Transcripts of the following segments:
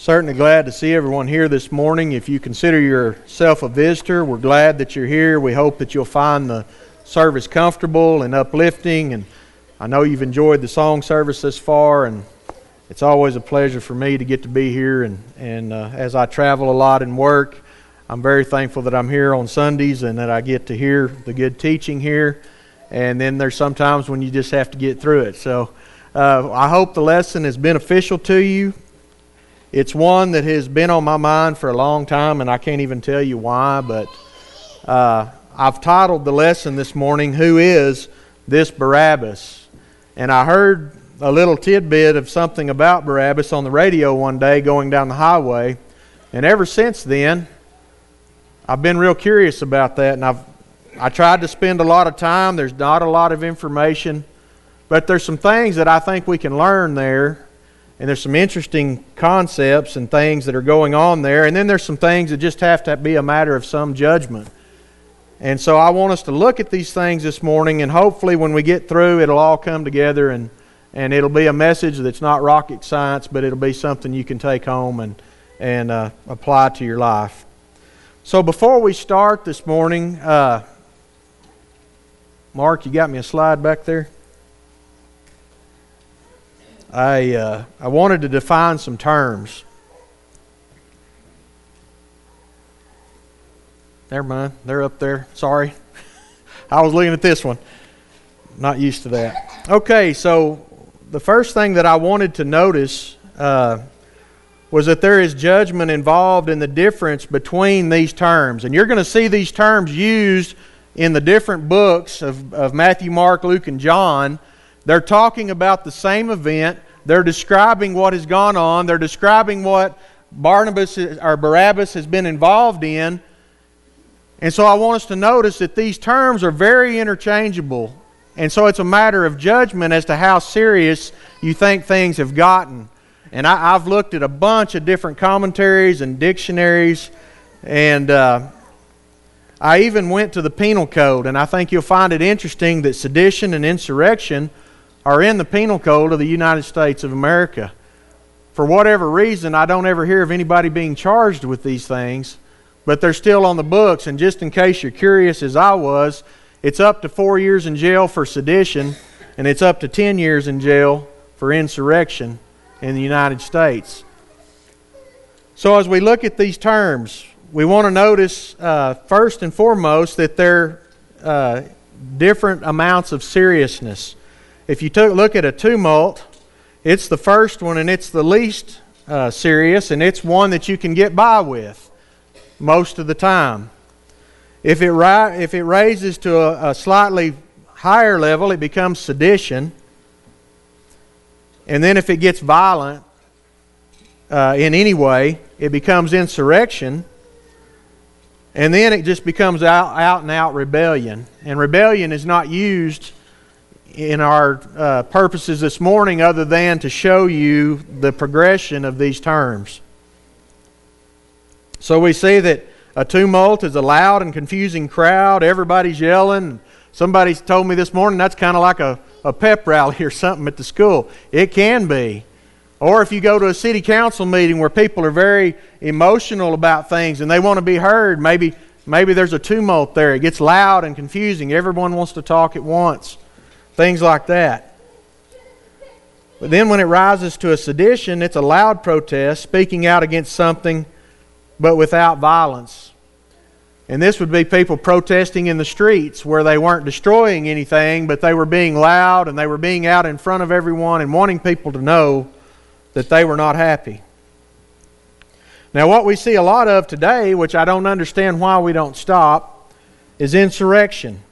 Certainly glad to see everyone here this morning. If you consider yourself a visitor, we're glad that you're here. We hope that you'll find the service comfortable and uplifting. And I know you've enjoyed the song service thus far, and it's always a pleasure for me to get to be here. And, and uh, as I travel a lot and work, I'm very thankful that I'm here on Sundays and that I get to hear the good teaching here. And then there's sometimes when you just have to get through it. So uh, I hope the lesson is beneficial to you. It's one that has been on my mind for a long time, and I can't even tell you why, but uh, I've titled the lesson this morning, Who is This Barabbas? And I heard a little tidbit of something about Barabbas on the radio one day going down the highway, and ever since then, I've been real curious about that, and I've I tried to spend a lot of time. There's not a lot of information, but there's some things that I think we can learn there and there's some interesting concepts and things that are going on there. And then there's some things that just have to be a matter of some judgment. And so I want us to look at these things this morning, and hopefully, when we get through, it'll all come together and, and it'll be a message that's not rocket science, but it'll be something you can take home and, and uh, apply to your life. So, before we start this morning, uh, Mark, you got me a slide back there? I, uh, I wanted to define some terms. Never mind, they're up there. Sorry. I was looking at this one. Not used to that. Okay, so the first thing that I wanted to notice uh, was that there is judgment involved in the difference between these terms. And you're going to see these terms used in the different books of, of Matthew, Mark, Luke, and John they're talking about the same event. They're describing what has gone on. They're describing what Barnabas or Barabbas has been involved in. And so I want us to notice that these terms are very interchangeable. And so it's a matter of judgment as to how serious you think things have gotten. And I, have looked at a bunch of different commentaries and dictionaries, and uh, I even went to the penal code. And I think you'll find it interesting that sedition and insurrection are in the penal code of the United States of America. For whatever reason, I don't ever hear of anybody being charged with these things, but they're still on the books. And just in case you're curious, as I was, it's up to four years in jail for sedition, and it's up to 10 years in jail for insurrection in the United States. So, as we look at these terms, we want to notice uh, first and foremost that they're uh, different amounts of seriousness if you took look at a tumult, it's the first one and it's the least uh, serious, and it's one that you can get by with most of the time. If it, ri- if it raises to a, a slightly higher level, it becomes sedition. And then if it gets violent uh, in any way, it becomes insurrection. And then it just becomes out, out and out rebellion. And rebellion is not used in our uh, purposes this morning other than to show you the progression of these terms. So we see that a tumult is a loud and confusing crowd. Everybody's yelling. Somebody told me this morning that's kind of like a, a pep rally or something at the school. It can be. Or if you go to a city council meeting where people are very emotional about things and they want to be heard, maybe, maybe there's a tumult there. It gets loud and confusing. Everyone wants to talk at once things like that. But then when it rises to a sedition, it's a loud protest, speaking out against something, but without violence. And this would be people protesting in the streets where they weren't destroying anything, but they were being loud and they were being out in front of everyone and wanting people to know that they were not happy. Now, what we see a lot of today, which I don't understand why we don't stop, is insurrection.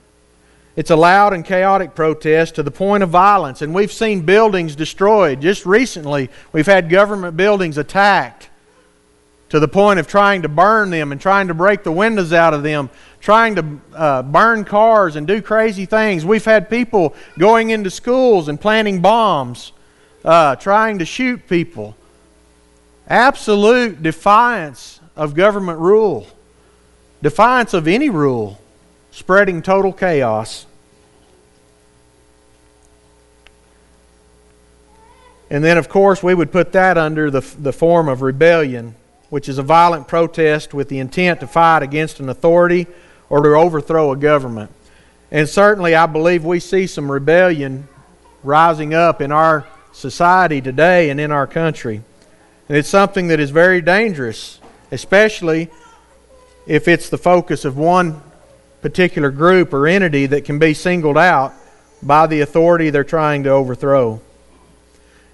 It's a loud and chaotic protest to the point of violence, and we've seen buildings destroyed. Just recently, we've had government buildings attacked to the point of trying to burn them and trying to break the windows out of them, trying to uh, burn cars and do crazy things. We've had people going into schools and planting bombs, uh, trying to shoot people. Absolute defiance of government rule, defiance of any rule spreading total chaos. And then, of course, we would put that under the, the form of rebellion, which is a violent protest with the intent to fight against an authority or to overthrow a government. And certainly, I believe we see some rebellion rising up in our society today and in our country. And it's something that is very dangerous, especially if it's the focus of one particular group or entity that can be singled out by the authority they're trying to overthrow.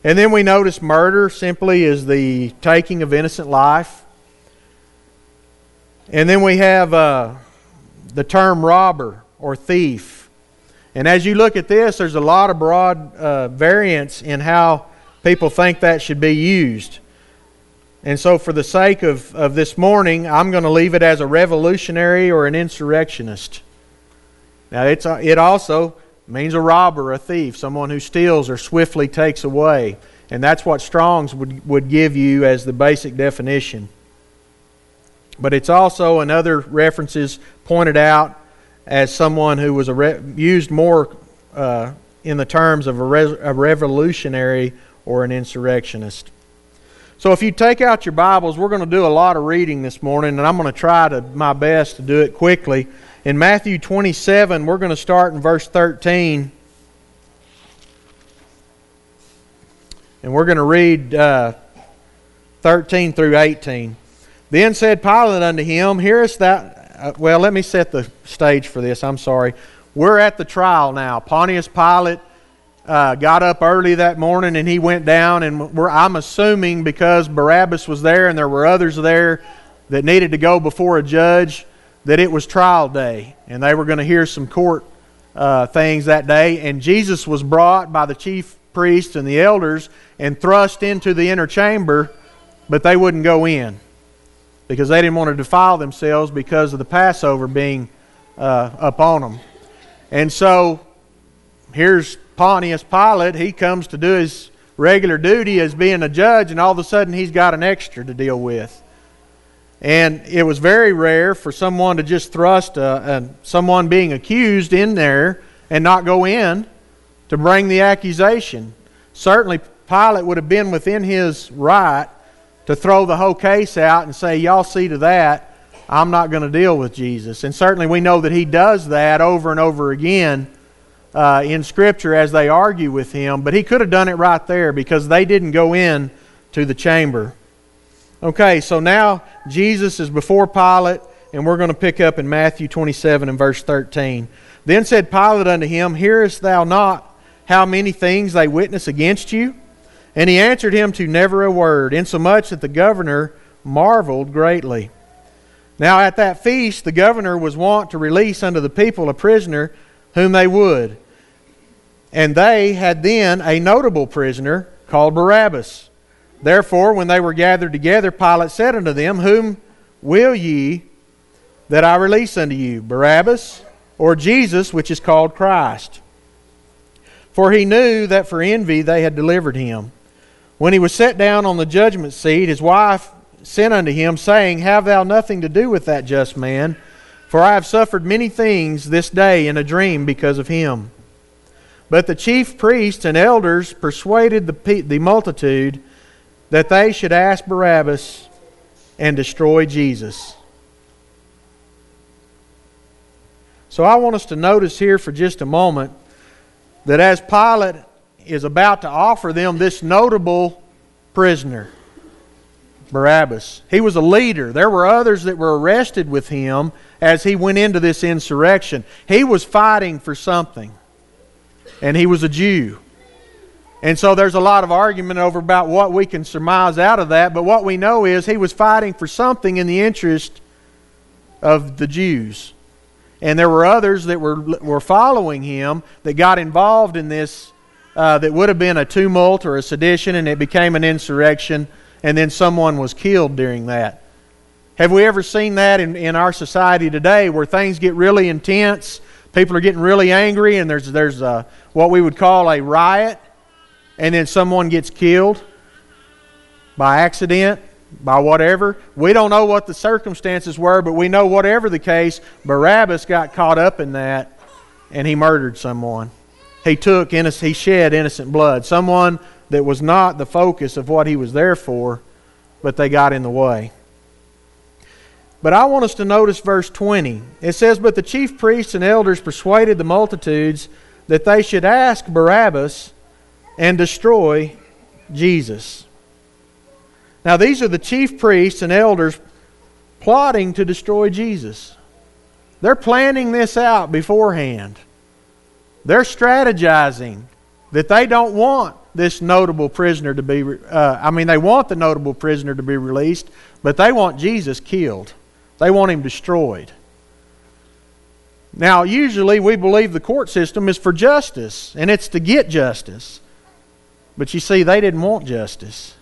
And then we notice murder simply is the taking of innocent life. And then we have uh, the term robber or thief. And as you look at this, there's a lot of broad uh, variance in how people think that should be used. And so, for the sake of, of this morning, I'm going to leave it as a revolutionary or an insurrectionist. Now, it's, it also means a robber, a thief, someone who steals or swiftly takes away. And that's what Strong's would, would give you as the basic definition. But it's also, in other references, pointed out as someone who was re- used more uh, in the terms of a, a revolutionary or an insurrectionist. So if you take out your Bibles, we're going to do a lot of reading this morning, and I'm going to try to my best to do it quickly. In Matthew 27, we're going to start in verse 13. And we're going to read uh, 13 through 18. Then said Pilate unto him, Hearest thou. Uh, well, let me set the stage for this. I'm sorry. We're at the trial now. Pontius Pilate uh, got up early that morning and he went down, and I'm assuming because Barabbas was there and there were others there that needed to go before a judge that it was trial day and they were going to hear some court uh, things that day. And Jesus was brought by the chief priests and the elders and thrust into the inner chamber, but they wouldn't go in because they didn't want to defile themselves because of the Passover being uh, upon them. And so here's Pontius Pilate. He comes to do his regular duty as being a judge, and all of a sudden he's got an extra to deal with. And it was very rare for someone to just thrust a, a, someone being accused in there and not go in to bring the accusation. Certainly, Pilate would have been within his right to throw the whole case out and say, Y'all see to that, I'm not going to deal with Jesus. And certainly, we know that he does that over and over again uh, in Scripture as they argue with him, but he could have done it right there because they didn't go in to the chamber. Okay, so now Jesus is before Pilate, and we're going to pick up in Matthew 27 and verse 13. Then said Pilate unto him, Hearest thou not how many things they witness against you? And he answered him to never a word, insomuch that the governor marveled greatly. Now at that feast the governor was wont to release unto the people a prisoner whom they would. And they had then a notable prisoner called Barabbas. Therefore, when they were gathered together, Pilate said unto them, Whom will ye that I release unto you, Barabbas or Jesus, which is called Christ? For he knew that for envy they had delivered him. When he was set down on the judgment seat, his wife sent unto him, saying, Have thou nothing to do with that just man? For I have suffered many things this day in a dream because of him. But the chief priests and elders persuaded the, the multitude that they should ask Barabbas and destroy Jesus. So I want us to notice here for just a moment that as Pilate is about to offer them this notable prisoner, Barabbas, he was a leader. There were others that were arrested with him as he went into this insurrection. He was fighting for something, and he was a Jew. And so there's a lot of argument over about what we can surmise out of that, but what we know is he was fighting for something in the interest of the Jews. And there were others that were, were following him that got involved in this uh, that would have been a tumult or a sedition, and it became an insurrection, and then someone was killed during that. Have we ever seen that in, in our society today where things get really intense? People are getting really angry, and there's, there's a, what we would call a riot and then someone gets killed by accident, by whatever. We don't know what the circumstances were, but we know whatever the case, Barabbas got caught up in that and he murdered someone. He took innocent, he shed innocent blood. Someone that was not the focus of what he was there for, but they got in the way. But I want us to notice verse 20. It says, But the chief priests and elders persuaded the multitudes that they should ask Barabbas and destroy Jesus. Now, these are the chief priests and elders plotting to destroy Jesus. They're planning this out beforehand. They're strategizing that they don't want this notable prisoner to be, uh, I mean, they want the notable prisoner to be released, but they want Jesus killed. They want him destroyed. Now, usually we believe the court system is for justice, and it's to get justice. But you see, they didn't want justice.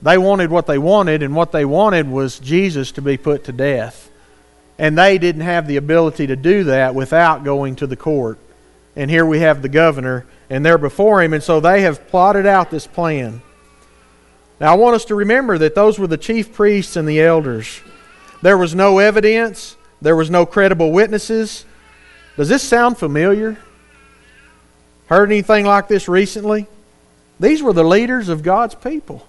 They wanted what they wanted, and what they wanted was Jesus to be put to death. And they didn't have the ability to do that without going to the court. And here we have the governor, and they're before him, and so they have plotted out this plan. Now, I want us to remember that those were the chief priests and the elders. There was no evidence, there was no credible witnesses. Does this sound familiar? Heard anything like this recently? These were the leaders of God's people.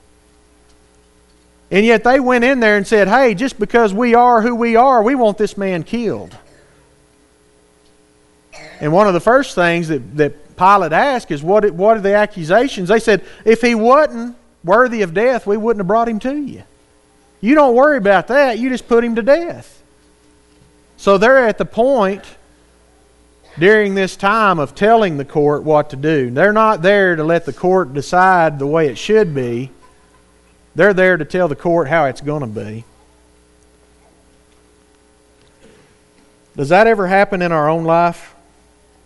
And yet they went in there and said, hey, just because we are who we are, we want this man killed. And one of the first things that, that Pilate asked is, what, what are the accusations? They said, if he wasn't worthy of death, we wouldn't have brought him to you. You don't worry about that. You just put him to death. So they're at the point during this time of telling the court what to do. They're not there to let the court decide the way it should be. They're there to tell the court how it's going to be. Does that ever happen in our own life?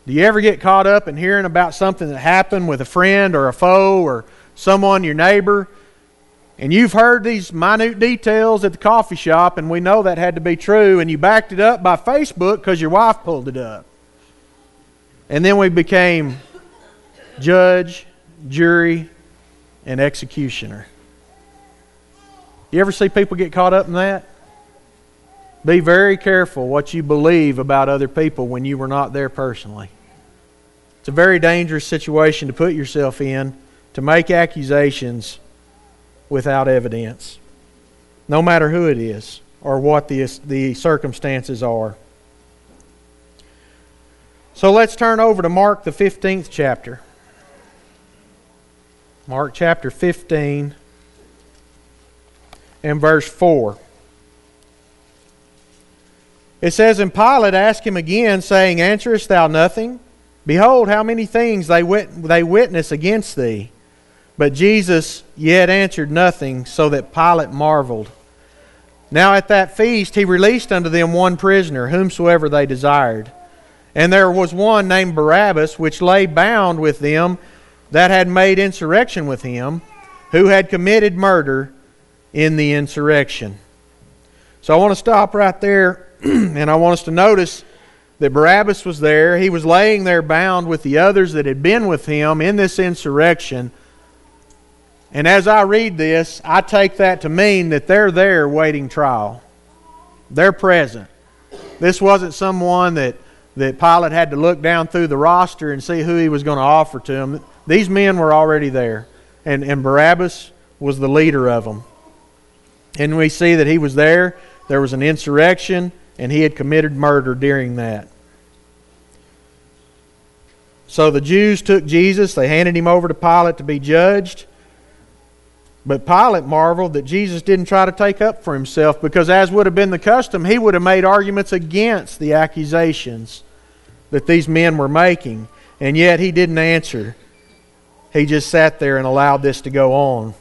Do you ever get caught up in hearing about something that happened with a friend or a foe or someone, your neighbor, and you've heard these minute details at the coffee shop, and we know that had to be true, and you backed it up by Facebook because your wife pulled it up? And then we became judge, jury, and executioner. You ever see people get caught up in that? Be very careful what you believe about other people when you were not there personally. It's a very dangerous situation to put yourself in to make accusations without evidence, no matter who it is or what the, the circumstances are. So let's turn over to Mark, the 15th chapter. Mark chapter 15 and verse 4. It says, And Pilate asked him again, saying, Answerest thou nothing? Behold, how many things they, wit- they witness against thee. But Jesus yet answered nothing, so that Pilate marveled. Now at that feast he released unto them one prisoner, whomsoever they desired. And there was one named Barabbas, which lay bound with them that had made insurrection with him, who had committed murder in the insurrection. So I want to stop right there and I want us to notice that Barabbas was there. He was laying there bound with the others that had been with him in this insurrection. And as I read this, I take that to mean that they're there waiting trial. They're present. This wasn't someone that, that Pilate had to look down through the roster and see who he was going to offer to him. These men were already there. And, and Barabbas was the leader of them. And we see that he was there. There was an insurrection and he had committed murder during that. So the Jews took Jesus, they handed him over to Pilate to be judged. But Pilate marveled that Jesus didn't try to take up for himself because, as would have been the custom, he would have made arguments against the accusations that these men were making. And yet he didn't answer. He just sat there and allowed this to go on.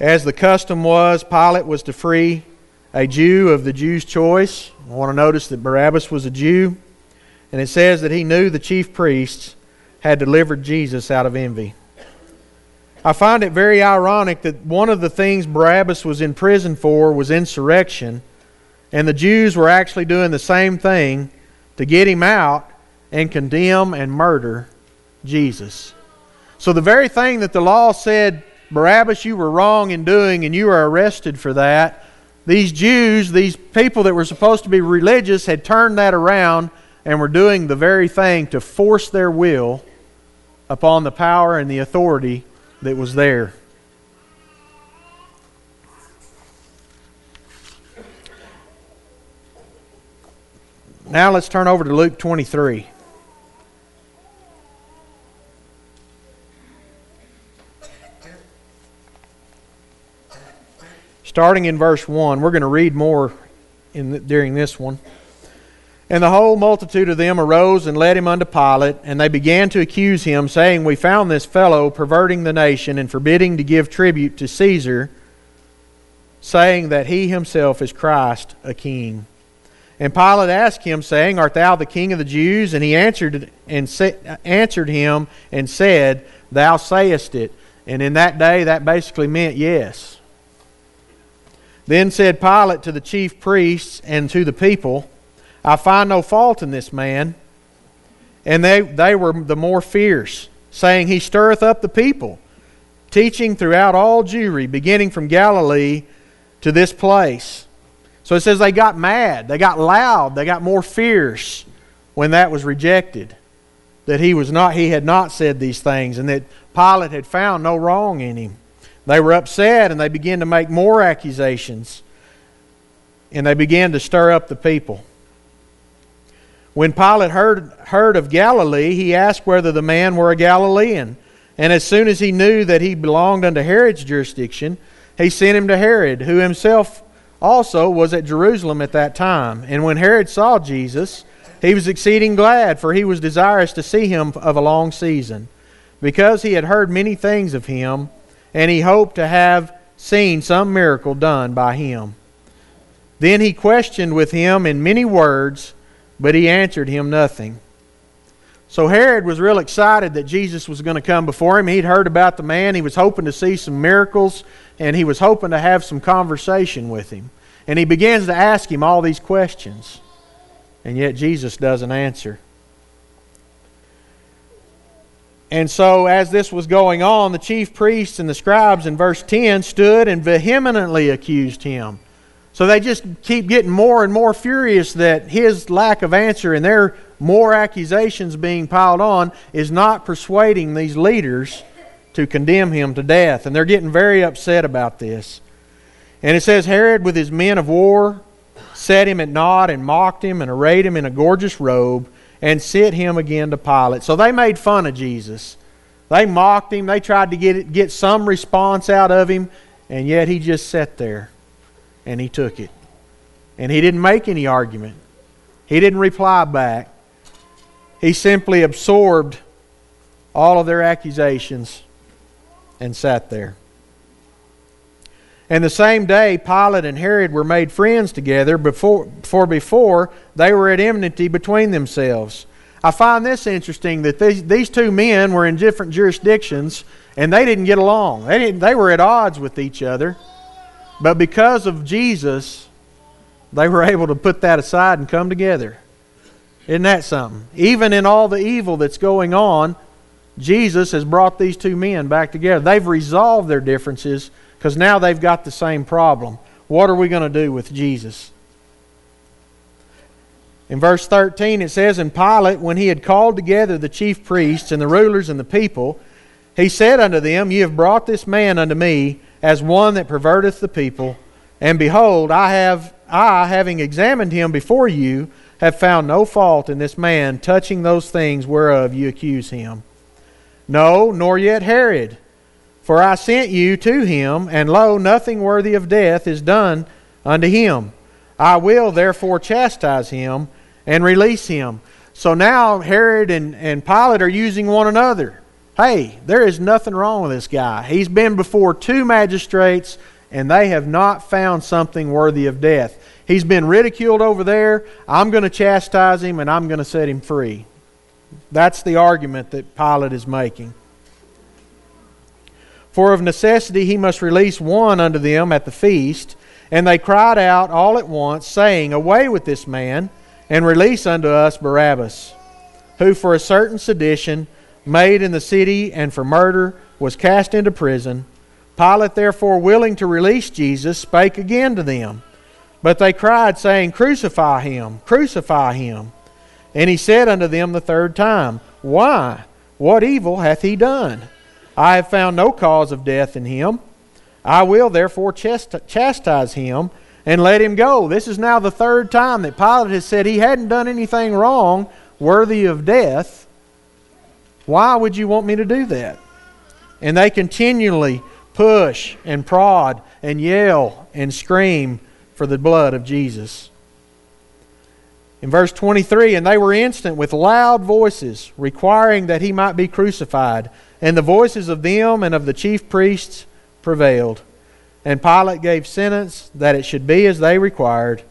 As the custom was, Pilate was to free a Jew of the Jews' choice. I want to notice that Barabbas was a Jew. And it says that he knew the chief priests had delivered Jesus out of envy. I find it very ironic that one of the things Barabbas was in prison for was insurrection, and the Jews were actually doing the same thing to get him out and condemn and murder Jesus. So, the very thing that the law said Barabbas, you were wrong in doing, and you were arrested for that. These Jews, these people that were supposed to be religious, had turned that around and were doing the very thing to force their will upon the power and the authority that was there. Now let's turn over to Luke 23. Starting in verse 1, we're going to read more in the, during this one. And the whole multitude of them arose and led him unto Pilate, and they began to accuse him, saying, We found this fellow perverting the nation and forbidding to give tribute to Caesar, saying that he himself is Christ, a king. And Pilate asked him, saying, Art thou the king of the Jews? And he answered and sa- answered him and said, Thou sayest it. And in that day, that basically meant yes. Then said Pilate to the chief priests and to the people, I find no fault in this man. And they, they were the more fierce, saying, He stirreth up the people, teaching throughout all Jewry, beginning from Galilee to this place. So it says they got mad, they got loud, they got more fierce when that was rejected. That he was not he had not said these things and that Pilate had found no wrong in him. They were upset and they began to make more accusations. And they began to stir up the people. When Pilate heard, heard of Galilee, he asked whether the man were a Galilean. And as soon as he knew that he belonged unto Herod's jurisdiction, he sent him to Herod, who himself also was at Jerusalem at that time. And when Herod saw Jesus, he was exceeding glad, for he was desirous to see him of a long season, because he had heard many things of him, and he hoped to have seen some miracle done by him. Then he questioned with him in many words, but he answered him nothing. So Herod was real excited that Jesus was going to come before him. He'd heard about the man. He was hoping to see some miracles and he was hoping to have some conversation with him. And he begins to ask him all these questions. And yet Jesus doesn't answer. And so, as this was going on, the chief priests and the scribes in verse 10 stood and vehemently accused him. So they just keep getting more and more furious that his lack of answer and their more accusations being piled on is not persuading these leaders to condemn him to death. And they're getting very upset about this. And it says Herod, with his men of war, set him at naught and mocked him and arrayed him in a gorgeous robe and sent him again to Pilate. So they made fun of Jesus. They mocked him. They tried to get, get some response out of him, and yet he just sat there and he took it. And he didn't make any argument, he didn't reply back. He simply absorbed all of their accusations and sat there. And the same day, Pilate and Herod were made friends together, before, for before they were at enmity between themselves. I find this interesting that these, these two men were in different jurisdictions and they didn't get along. They, didn't, they were at odds with each other. But because of Jesus, they were able to put that aside and come together. Isn't that something? Even in all the evil that's going on, Jesus has brought these two men back together. They've resolved their differences because now they've got the same problem. What are we going to do with Jesus? In verse 13 it says, And Pilate, when he had called together the chief priests and the rulers and the people, he said unto them, Ye have brought this man unto me as one that perverteth the people. And behold, I have I, having examined him before you, have found no fault in this man touching those things whereof you accuse him. No, nor yet Herod. For I sent you to him, and lo, nothing worthy of death is done unto him. I will therefore chastise him and release him. So now Herod and, and Pilate are using one another. Hey, there is nothing wrong with this guy. He's been before two magistrates, and they have not found something worthy of death. He's been ridiculed over there. I'm going to chastise him, and I'm going to set him free. That's the argument that Pilate is making. For of necessity he must release one unto them at the feast. And they cried out all at once, saying, Away with this man, and release unto us Barabbas, who for a certain sedition made in the city and for murder was cast into prison. Pilate, therefore, willing to release Jesus, spake again to them. But they cried, saying, Crucify him, crucify him. And he said unto them the third time, Why? What evil hath he done? I have found no cause of death in him. I will therefore chastise him and let him go. This is now the third time that Pilate has said he hadn't done anything wrong worthy of death. Why would you want me to do that? And they continually push and prod and yell and scream for the blood of Jesus. In verse 23, and they were instant with loud voices, requiring that he might be crucified. And the voices of them and of the chief priests prevailed. And Pilate gave sentence that it should be as they required.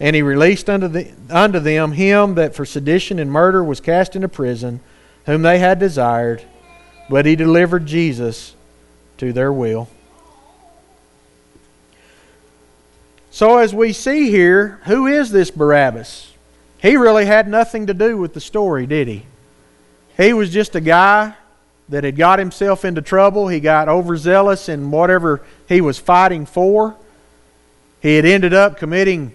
And he released unto, the, unto them him that for sedition and murder was cast into prison, whom they had desired. But he delivered Jesus to their will. So, as we see here, who is this Barabbas? He really had nothing to do with the story, did he? He was just a guy that had got himself into trouble. He got overzealous in whatever he was fighting for. He had ended up committing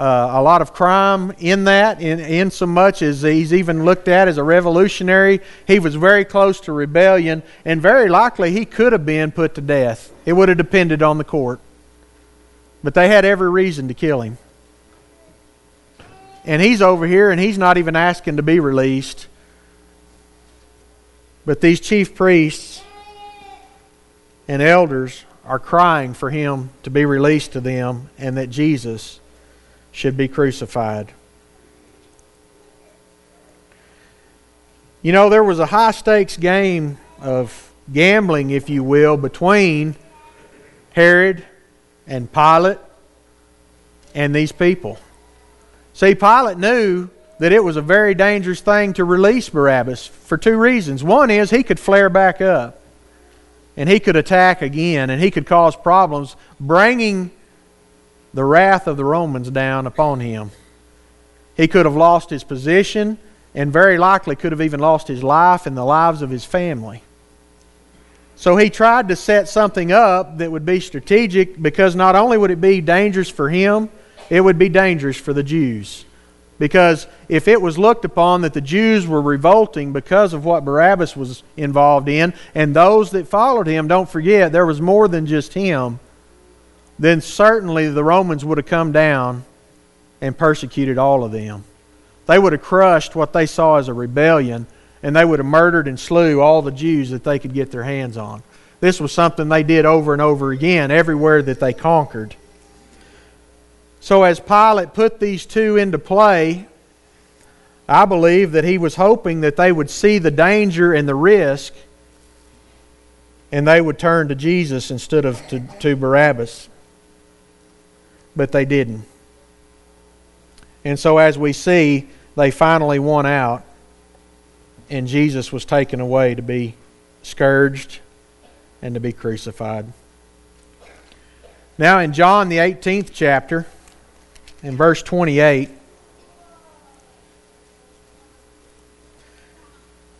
uh, a lot of crime in that, in, in so much as he's even looked at as a revolutionary. He was very close to rebellion, and very likely he could have been put to death. It would have depended on the court. But they had every reason to kill him. And he's over here, and he's not even asking to be released. But these chief priests and elders are crying for him to be released to them and that Jesus should be crucified. You know, there was a high stakes game of gambling, if you will, between Herod and Pilate and these people. See, Pilate knew that it was a very dangerous thing to release Barabbas for two reasons. One is he could flare back up and he could attack again and he could cause problems, bringing the wrath of the Romans down upon him. He could have lost his position and very likely could have even lost his life and the lives of his family. So he tried to set something up that would be strategic because not only would it be dangerous for him, it would be dangerous for the Jews. Because if it was looked upon that the Jews were revolting because of what Barabbas was involved in, and those that followed him, don't forget, there was more than just him, then certainly the Romans would have come down and persecuted all of them. They would have crushed what they saw as a rebellion, and they would have murdered and slew all the Jews that they could get their hands on. This was something they did over and over again everywhere that they conquered. So, as Pilate put these two into play, I believe that he was hoping that they would see the danger and the risk and they would turn to Jesus instead of to, to Barabbas. But they didn't. And so, as we see, they finally won out, and Jesus was taken away to be scourged and to be crucified. Now, in John, the 18th chapter, in verse 28.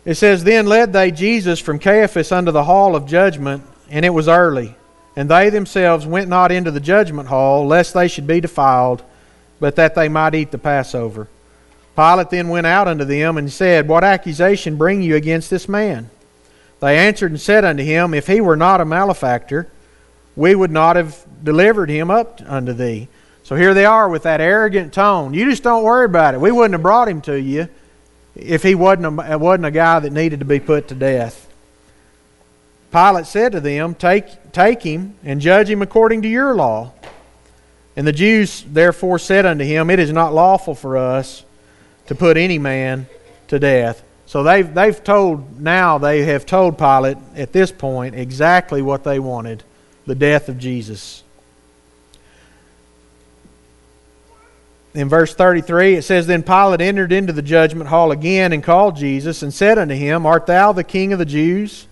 It says, Then led they Jesus from Caiaphas unto the hall of judgment, and it was early. And they themselves went not into the judgment hall, lest they should be defiled, but that they might eat the Passover. Pilate then went out unto them and said, What accusation bring you against this man? They answered and said unto him, If he were not a malefactor, we would not have delivered him up unto thee. So here they are with that arrogant tone. You just don't worry about it. We wouldn't have brought him to you if he wasn't a, wasn't a guy that needed to be put to death. Pilate said to them, take, take him and judge him according to your law. And the Jews therefore said unto him, It is not lawful for us to put any man to death. So they've, they've told, now they have told Pilate at this point exactly what they wanted the death of Jesus. in verse 33, it says, Then Pilate entered into the judgment hall again and called Jesus and said unto him, Art thou the king of the Jews?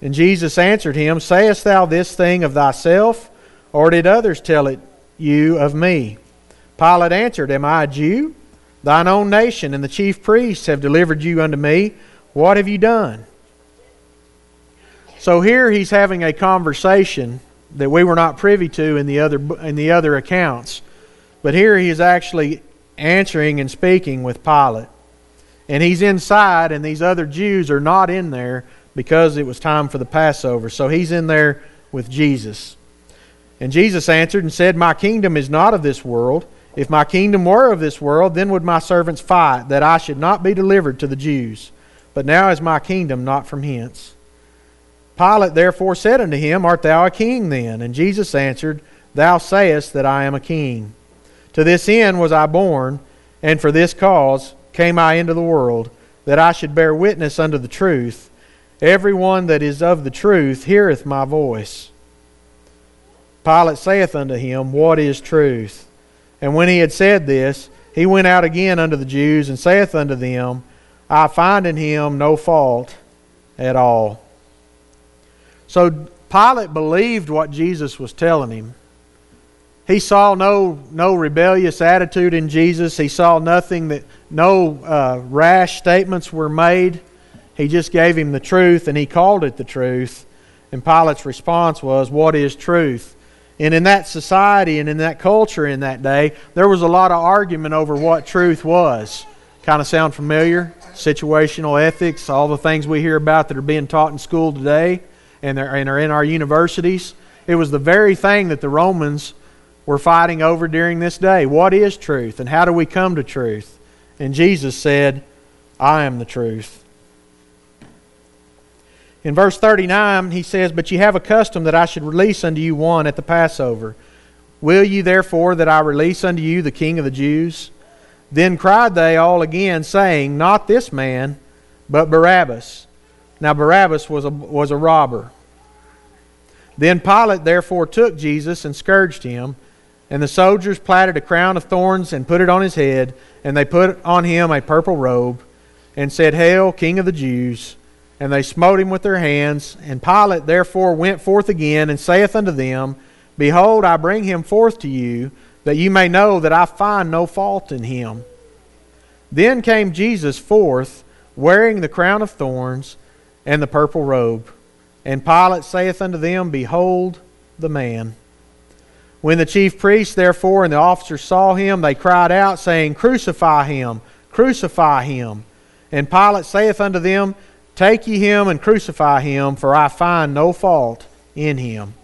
And Jesus answered him, Sayest thou this thing of thyself, or did others tell it you of me? Pilate answered, Am I a Jew? Thine own nation and the chief priests have delivered you unto me. What have you done? So here he's having a conversation that we were not privy to in the other, in the other accounts. But here he is actually answering and speaking with Pilate. and he's inside, and these other Jews are not in there because it was time for the Passover. So he's in there with Jesus. And Jesus answered and said, My kingdom is not of this world. If my kingdom were of this world, then would my servants fight, that I should not be delivered to the Jews. But now is my kingdom not from hence. Pilate therefore said unto him, Art thou a king then? And Jesus answered, Thou sayest that I am a king. To this end was I born, and for this cause came I into the world, that I should bear witness unto the truth. Every one that is of the truth heareth my voice. Pilate saith unto him, What is truth? And when he had said this, he went out again unto the Jews, and saith unto them, I find in him no fault at all. So Pilate believed what Jesus was telling him. He saw no, no rebellious attitude in Jesus. He saw nothing that, no uh, rash statements were made. He just gave him the truth and he called it the truth. And Pilate's response was, What is truth? And in that society and in that culture in that day, there was a lot of argument over what truth was. Kind of sound familiar? Situational ethics, all the things we hear about that are being taught in school today and are in our universities. It was the very thing that the Romans were fighting over during this day. What is truth and how do we come to truth? And Jesus said, I am the truth. In verse 39, he says, But ye have a custom that I should release unto you one at the Passover. Will ye therefore that I release unto you the king of the Jews? Then cried they all again, saying, Not this man, but Barabbas. Now Barabbas was a, was a robber. Then Pilate therefore took Jesus and scourged him. And the soldiers platted a crown of thorns and put it on his head, and they put on him a purple robe, and said, Hail, King of the Jews! And they smote him with their hands. And Pilate therefore went forth again, and saith unto them, Behold, I bring him forth to you, that you may know that I find no fault in him. Then came Jesus forth, wearing the crown of thorns and the purple robe. And Pilate saith unto them, Behold the man. When the chief priests, therefore, and the officers saw him, they cried out, saying, Crucify him! Crucify him! And Pilate saith unto them, Take ye him and crucify him, for I find no fault in him.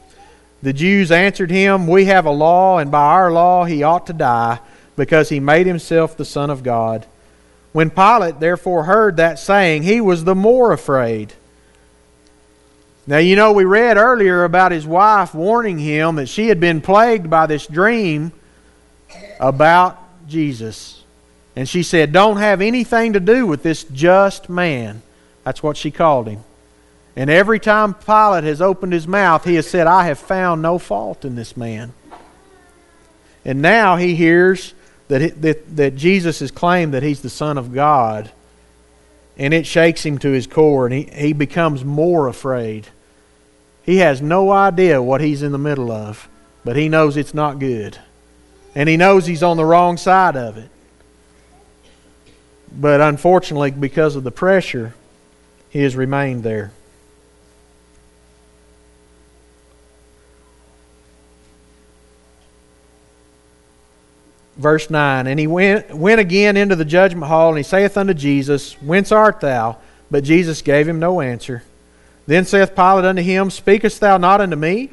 The Jews answered him, We have a law, and by our law he ought to die, because he made himself the Son of God. When Pilate therefore heard that saying, he was the more afraid. Now, you know, we read earlier about his wife warning him that she had been plagued by this dream about Jesus. And she said, Don't have anything to do with this just man. That's what she called him. And every time Pilate has opened his mouth, he has said, I have found no fault in this man. And now he hears that, that, that Jesus has claimed that he's the Son of God. And it shakes him to his core, and he, he becomes more afraid. He has no idea what he's in the middle of, but he knows it's not good. And he knows he's on the wrong side of it. But unfortunately, because of the pressure, he has remained there. Verse 9 And he went, went again into the judgment hall, and he saith unto Jesus, Whence art thou? But Jesus gave him no answer. Then saith Pilate unto him, Speakest thou not unto me?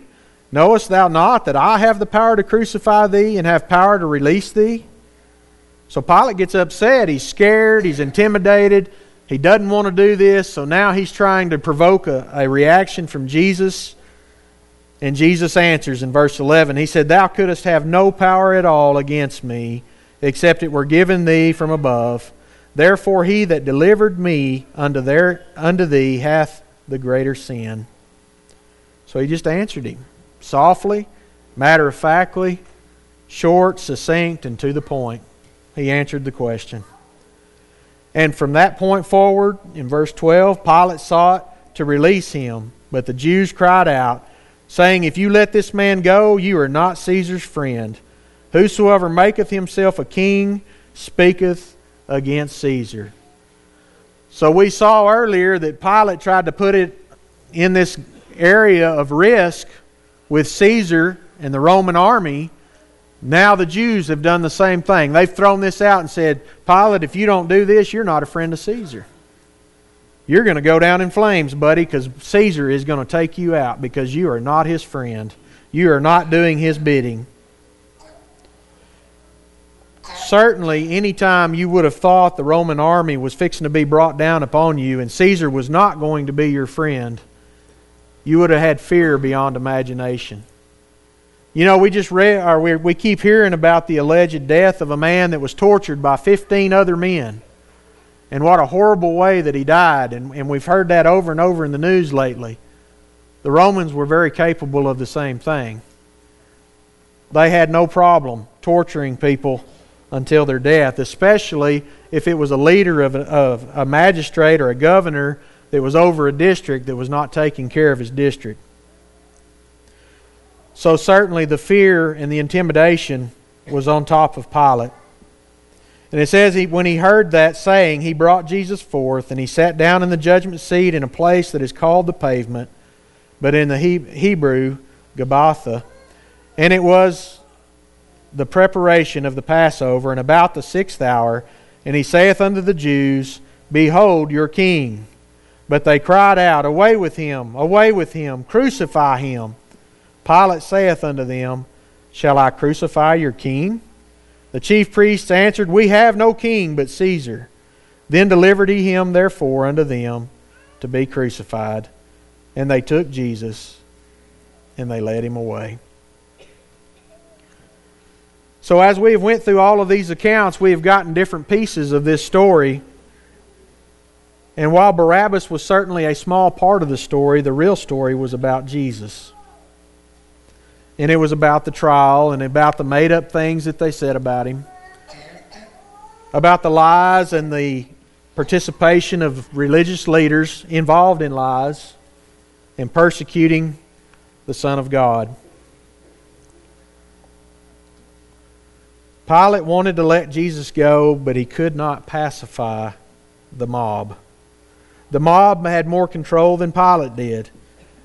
Knowest thou not that I have the power to crucify thee and have power to release thee? So Pilate gets upset. He's scared. He's intimidated. He doesn't want to do this. So now he's trying to provoke a, a reaction from Jesus. And Jesus answers in verse 11. He said, Thou couldst have no power at all against me, except it were given thee from above. Therefore he that delivered me unto, their, unto thee hath the greater sin. So he just answered him softly, matter of factly, short, succinct, and to the point. He answered the question. And from that point forward, in verse 12, Pilate sought to release him, but the Jews cried out, saying, If you let this man go, you are not Caesar's friend. Whosoever maketh himself a king speaketh against Caesar. So we saw earlier that Pilate tried to put it in this area of risk with Caesar and the Roman army Now the Jews have done the same thing. They've thrown this out and said, Pilate, if you don't do this, you're not a friend of Caesar. You're going to go down in flames, buddy, because Caesar is going to take you out because you are not his friend. You are not doing his bidding. Certainly, any time you would have thought the Roman army was fixing to be brought down upon you and Caesar was not going to be your friend, you would have had fear beyond imagination. You know, we just read, or we, we keep hearing about the alleged death of a man that was tortured by 15 other men. And what a horrible way that he died. And, and we've heard that over and over in the news lately. The Romans were very capable of the same thing. They had no problem torturing people until their death, especially if it was a leader of a, of a magistrate or a governor that was over a district that was not taking care of his district. So, certainly, the fear and the intimidation was on top of Pilate. And it says, he, when he heard that saying, he brought Jesus forth, and he sat down in the judgment seat in a place that is called the pavement, but in the Hebrew, Gabbatha. And it was the preparation of the Passover, and about the sixth hour. And he saith unto the Jews, Behold your king. But they cried out, Away with him, away with him, crucify him. Pilate saith unto them, Shall I crucify your king? The chief priests answered, We have no king but Caesar. Then delivered he him therefore unto them to be crucified. And they took Jesus and they led him away. So as we have went through all of these accounts, we have gotten different pieces of this story. And while Barabbas was certainly a small part of the story, the real story was about Jesus and it was about the trial and about the made up things that they said about him, about the lies and the participation of religious leaders involved in lies and persecuting the Son of God. Pilate wanted to let Jesus go, but he could not pacify the mob. The mob had more control than Pilate did.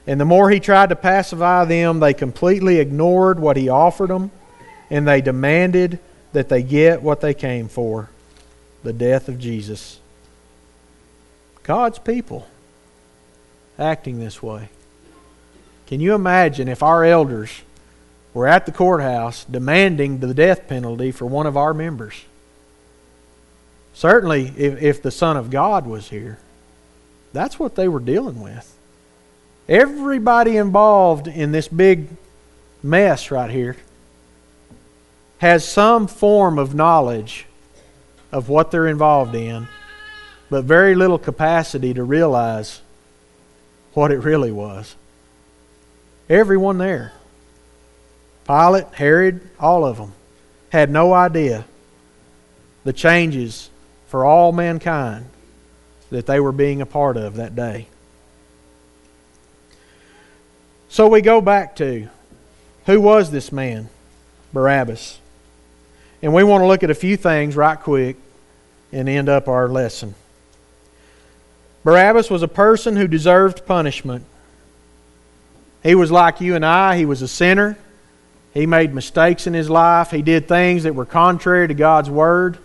And the more he tried to pacify them, they completely ignored what he offered them, and they demanded that they get what they came for the death of Jesus. God's people acting this way. Can you imagine if our elders were at the courthouse demanding the death penalty for one of our members? Certainly, if, if the Son of God was here, that's what they were dealing with. Everybody involved in this big mess right here has some form of knowledge of what they're involved in, but very little capacity to realize what it really was. Everyone there, Pilate, Herod, all of them, had no idea the changes for all mankind that they were being a part of that day. So we go back to who was this man? Barabbas. And we want to look at a few things right quick and end up our lesson. Barabbas was a person who deserved punishment. He was like you and I, he was a sinner. He made mistakes in his life. He did things that were contrary to God's word,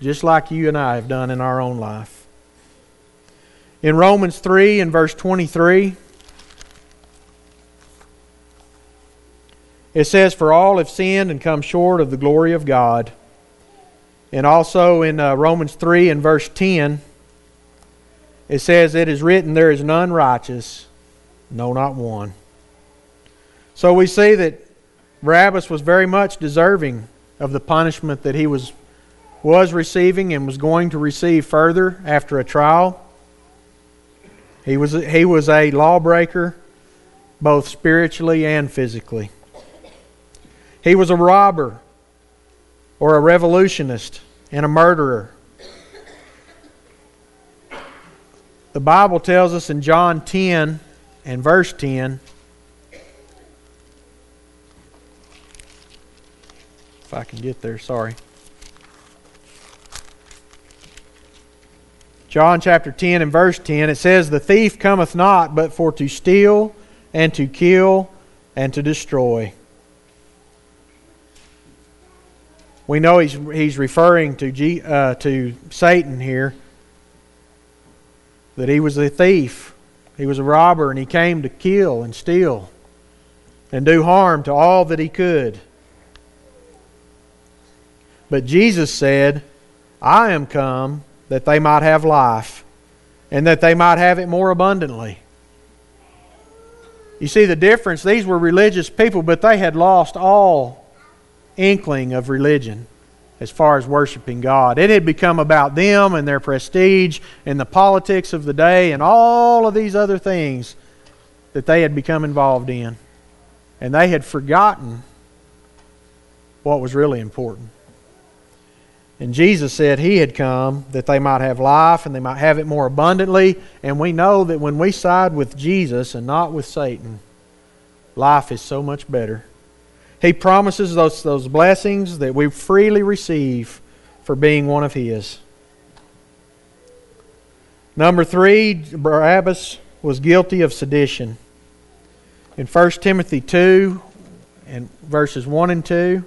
just like you and I have done in our own life. In Romans 3 and verse 23, It says, For all have sinned and come short of the glory of God. And also in uh, Romans 3 and verse 10, it says, It is written, There is none righteous, no, not one. So we see that Barabbas was very much deserving of the punishment that he was, was receiving and was going to receive further after a trial. He was, he was a lawbreaker, both spiritually and physically. He was a robber or a revolutionist and a murderer. The Bible tells us in John 10 and verse 10 if I can get there, sorry. John chapter 10 and verse 10, it says, The thief cometh not but for to steal and to kill and to destroy. We know he's, he's referring to, G, uh, to Satan here, that he was a thief, he was a robber, and he came to kill and steal and do harm to all that he could. But Jesus said, I am come that they might have life, and that they might have it more abundantly. You see the difference? These were religious people, but they had lost all inkling of religion as far as worshiping God. It had become about them and their prestige and the politics of the day and all of these other things that they had become involved in. And they had forgotten what was really important. And Jesus said He had come that they might have life and they might have it more abundantly. And we know that when we side with Jesus and not with Satan, life is so much better. He promises those, those blessings that we freely receive for being one of His. Number three, Barabbas was guilty of sedition. In 1 Timothy 2 and verses 1 and 2,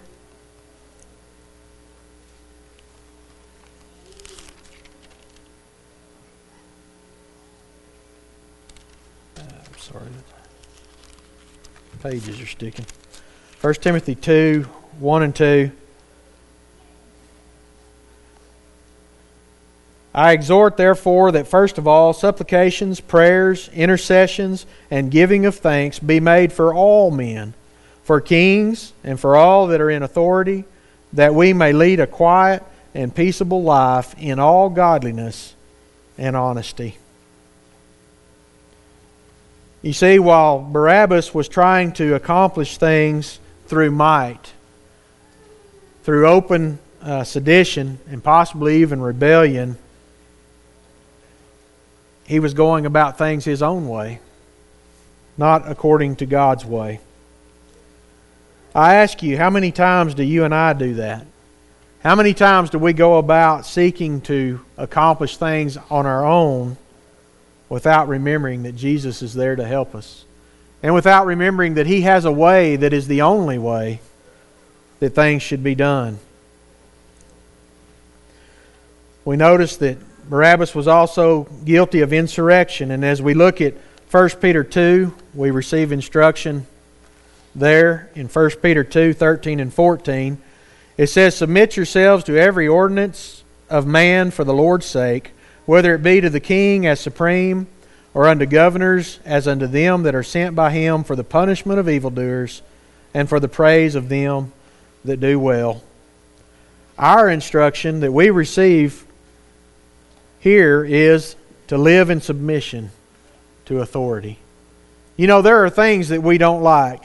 pages are sticking. 1 Timothy 2 1 and 2. I exhort, therefore, that first of all, supplications, prayers, intercessions, and giving of thanks be made for all men, for kings, and for all that are in authority, that we may lead a quiet and peaceable life in all godliness and honesty. You see, while Barabbas was trying to accomplish things through might, through open uh, sedition, and possibly even rebellion, he was going about things his own way, not according to God's way. I ask you, how many times do you and I do that? How many times do we go about seeking to accomplish things on our own without remembering that Jesus is there to help us. And without remembering that He has a way that is the only way that things should be done. We notice that Barabbas was also guilty of insurrection. And as we look at 1 Peter 2, we receive instruction there in 1 Peter 2 13 and 14. It says, Submit yourselves to every ordinance of man for the Lord's sake whether it be to the king as supreme, or unto governors as unto them that are sent by him for the punishment of evildoers, and for the praise of them that do well. Our instruction that we receive here is to live in submission to authority. You know, there are things that we don't like,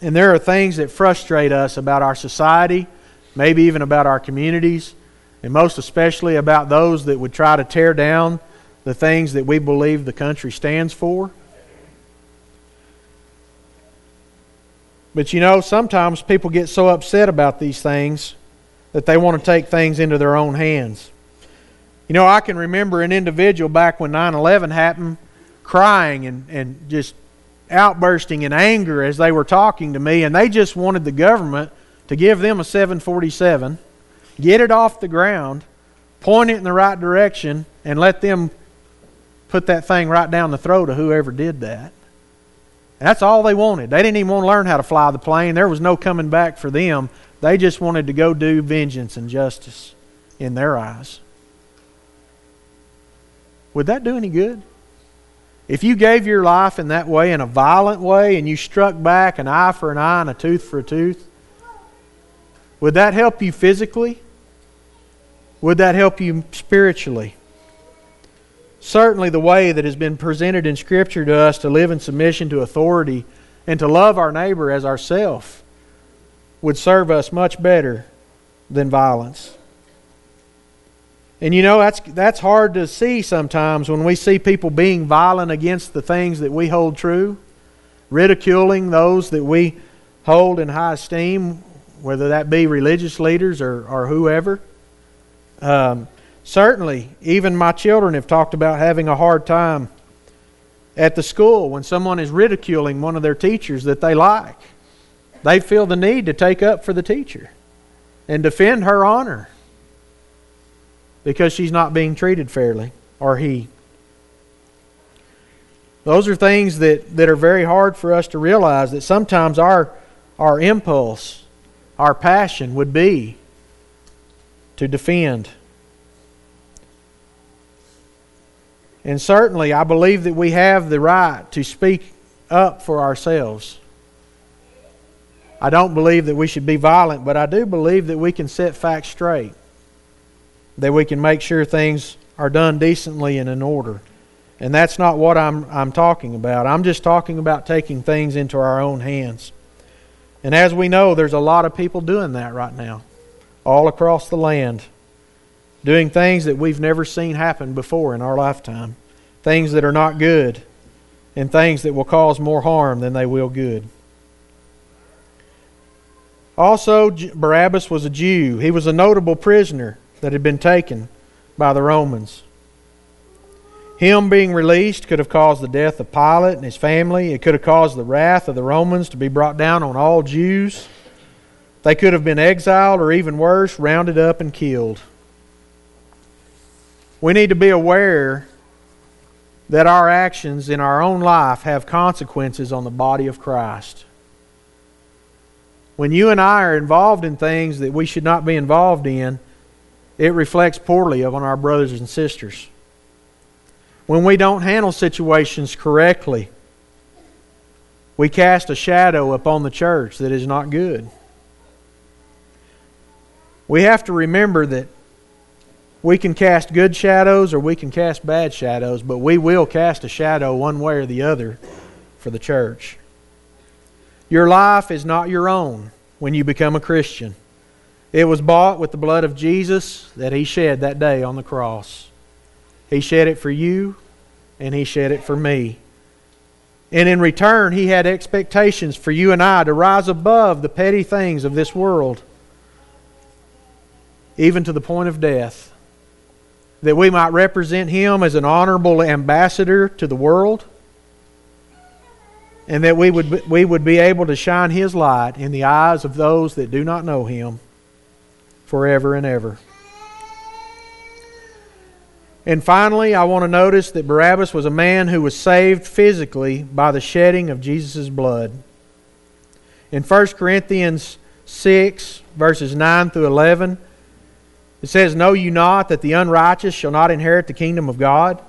and there are things that frustrate us about our society, maybe even about our communities and most especially about those that would try to tear down the things that we believe the country stands for. But you know, sometimes people get so upset about these things that they want to take things into their own hands. You know, I can remember an individual back when 9 11 happened crying and, and just outbursting in anger as they were talking to me, and they just wanted the government to give them a 747 get it off the ground, point it in the right direction, and let them put that thing right down the throat of whoever did that. That's all they wanted. They didn't even want to learn how to fly the plane. There was no coming back for them. They just wanted to go do vengeance and justice in their eyes. Would that do any good? If you gave your life in that way, in a violent way, and you struck back an eye for an eye and a tooth for a tooth, would that help you physically? Would that help you spiritually? Certainly, the way that has been presented in Scripture to us to live in submission to authority and to love our neighbor as ourself would serve us much better than violence. And you know, that's, that's hard to see sometimes when we see people being violent against the things that we hold true, ridiculing those that we hold in high esteem, whether that be religious leaders or, or whoever. Um, certainly, even my children have talked about having a hard time at the school when someone is ridiculing one of their teachers that they like. They feel the need to take up for the teacher. and defend her honor because she's not being treated fairly, or he. Those are things that, that are very hard for us to realize that sometimes our, our impulse, our passion would be to defend. And certainly, I believe that we have the right to speak up for ourselves. I don't believe that we should be violent, but I do believe that we can set facts straight, that we can make sure things are done decently and in order. And that's not what I'm, I'm talking about. I'm just talking about taking things into our own hands. And as we know, there's a lot of people doing that right now, all across the land, doing things that we've never seen happen before in our lifetime, things that are not good, and things that will cause more harm than they will good. Also, Barabbas was a Jew. He was a notable prisoner that had been taken by the Romans. Him being released could have caused the death of Pilate and his family. It could have caused the wrath of the Romans to be brought down on all Jews. They could have been exiled or even worse, rounded up and killed. We need to be aware that our actions in our own life have consequences on the body of Christ. When you and I are involved in things that we should not be involved in, it reflects poorly on our brothers and sisters. When we don't handle situations correctly, we cast a shadow upon the church that is not good. We have to remember that we can cast good shadows or we can cast bad shadows, but we will cast a shadow one way or the other for the church. Your life is not your own when you become a Christian. It was bought with the blood of Jesus that He shed that day on the cross. He shed it for you, and He shed it for me. And in return, He had expectations for you and I to rise above the petty things of this world, even to the point of death, that we might represent Him as an honorable ambassador to the world and that we would, we would be able to shine His light in the eyes of those that do not know Him forever and ever. And finally, I want to notice that Barabbas was a man who was saved physically by the shedding of Jesus' blood. In 1 Corinthians 6, verses 9 through 11, it says, Know you not that the unrighteous shall not inherit the kingdom of God?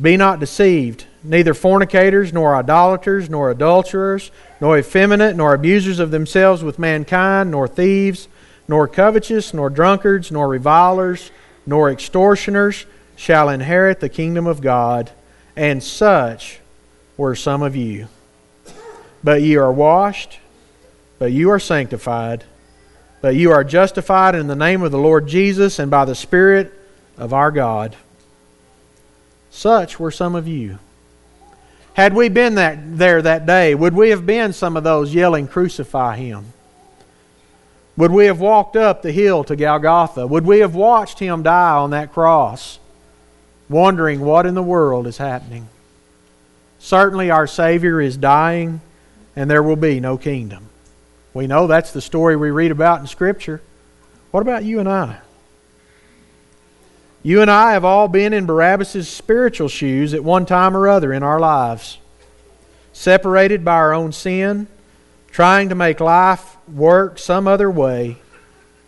Be not deceived. Neither fornicators, nor idolaters, nor adulterers, nor effeminate, nor abusers of themselves with mankind, nor thieves, nor covetous, nor drunkards, nor revilers, nor extortioners shall inherit the kingdom of God. And such were some of you. But ye are washed, but you are sanctified, but you are justified in the name of the Lord Jesus and by the Spirit of our God. Such were some of you. Had we been that, there that day, would we have been some of those yelling, Crucify him? Would we have walked up the hill to Golgotha? Would we have watched him die on that cross, wondering what in the world is happening? Certainly, our Savior is dying, and there will be no kingdom. We know that's the story we read about in Scripture. What about you and I? You and I have all been in Barabbas' spiritual shoes at one time or other in our lives, separated by our own sin, trying to make life work some other way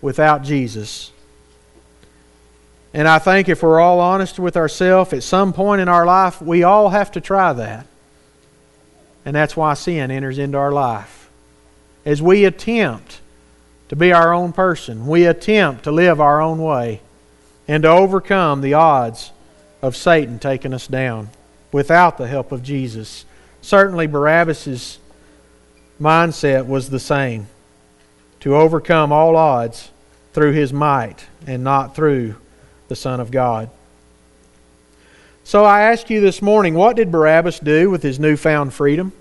without Jesus. And I think if we're all honest with ourselves, at some point in our life, we all have to try that. And that's why sin enters into our life. As we attempt to be our own person, we attempt to live our own way and to overcome the odds of Satan taking us down without the help of Jesus. Certainly, Barabbas' mindset was the same to overcome all odds through his might and not through the Son of God. So I ask you this morning what did Barabbas do with his newfound freedom?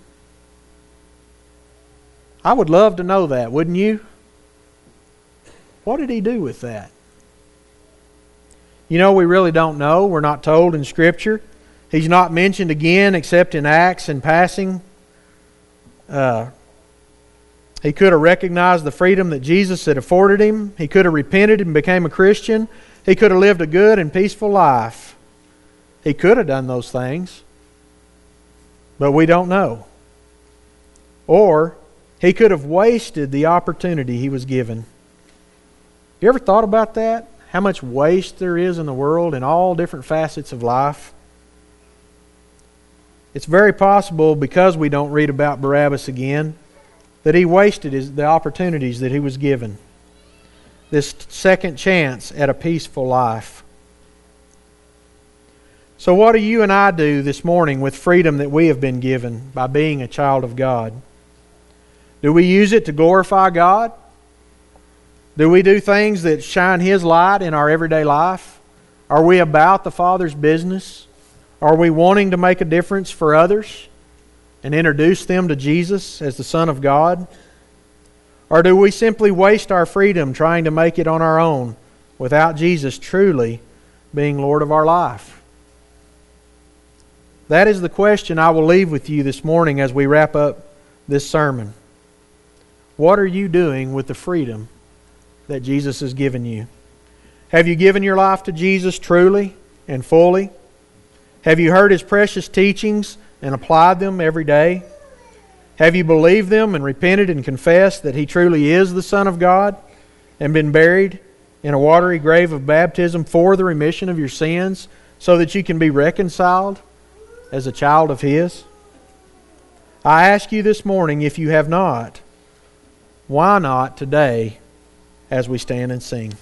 I would love to know that, wouldn't you? What did he do with that? You know, we really don't know. We're not told in Scripture. He's not mentioned again except in Acts in passing. Uh, He could have recognized the freedom that Jesus had afforded him. He could have repented and became a Christian. He could have lived a good and peaceful life. He could have done those things. But we don't know. Or he could have wasted the opportunity he was given. You ever thought about that? How much waste there is in the world in all different facets of life? It's very possible, because we don't read about Barabbas again, that he wasted his, the opportunities that he was given. This second chance at a peaceful life. So, what do you and I do this morning with freedom that we have been given by being a child of God? Do we use it to glorify God? Do we do things that shine His light in our everyday life? Are we about the Father's business? Are we wanting to make a difference for others and introduce them to Jesus as the Son of God? Or do we simply waste our freedom trying to make it on our own without Jesus truly being Lord of our life? That is the question I will leave with you this morning as we wrap up this sermon. What are you doing with the freedom that Jesus has given you? Have you given your life to Jesus truly and fully? Have you heard his precious teachings and applied them every day? Have you believed them and repented and confessed that he truly is the Son of God and been buried in a watery grave of baptism for the remission of your sins so that you can be reconciled as a child of his? I ask you this morning if you have not, why not today as we stand and sing?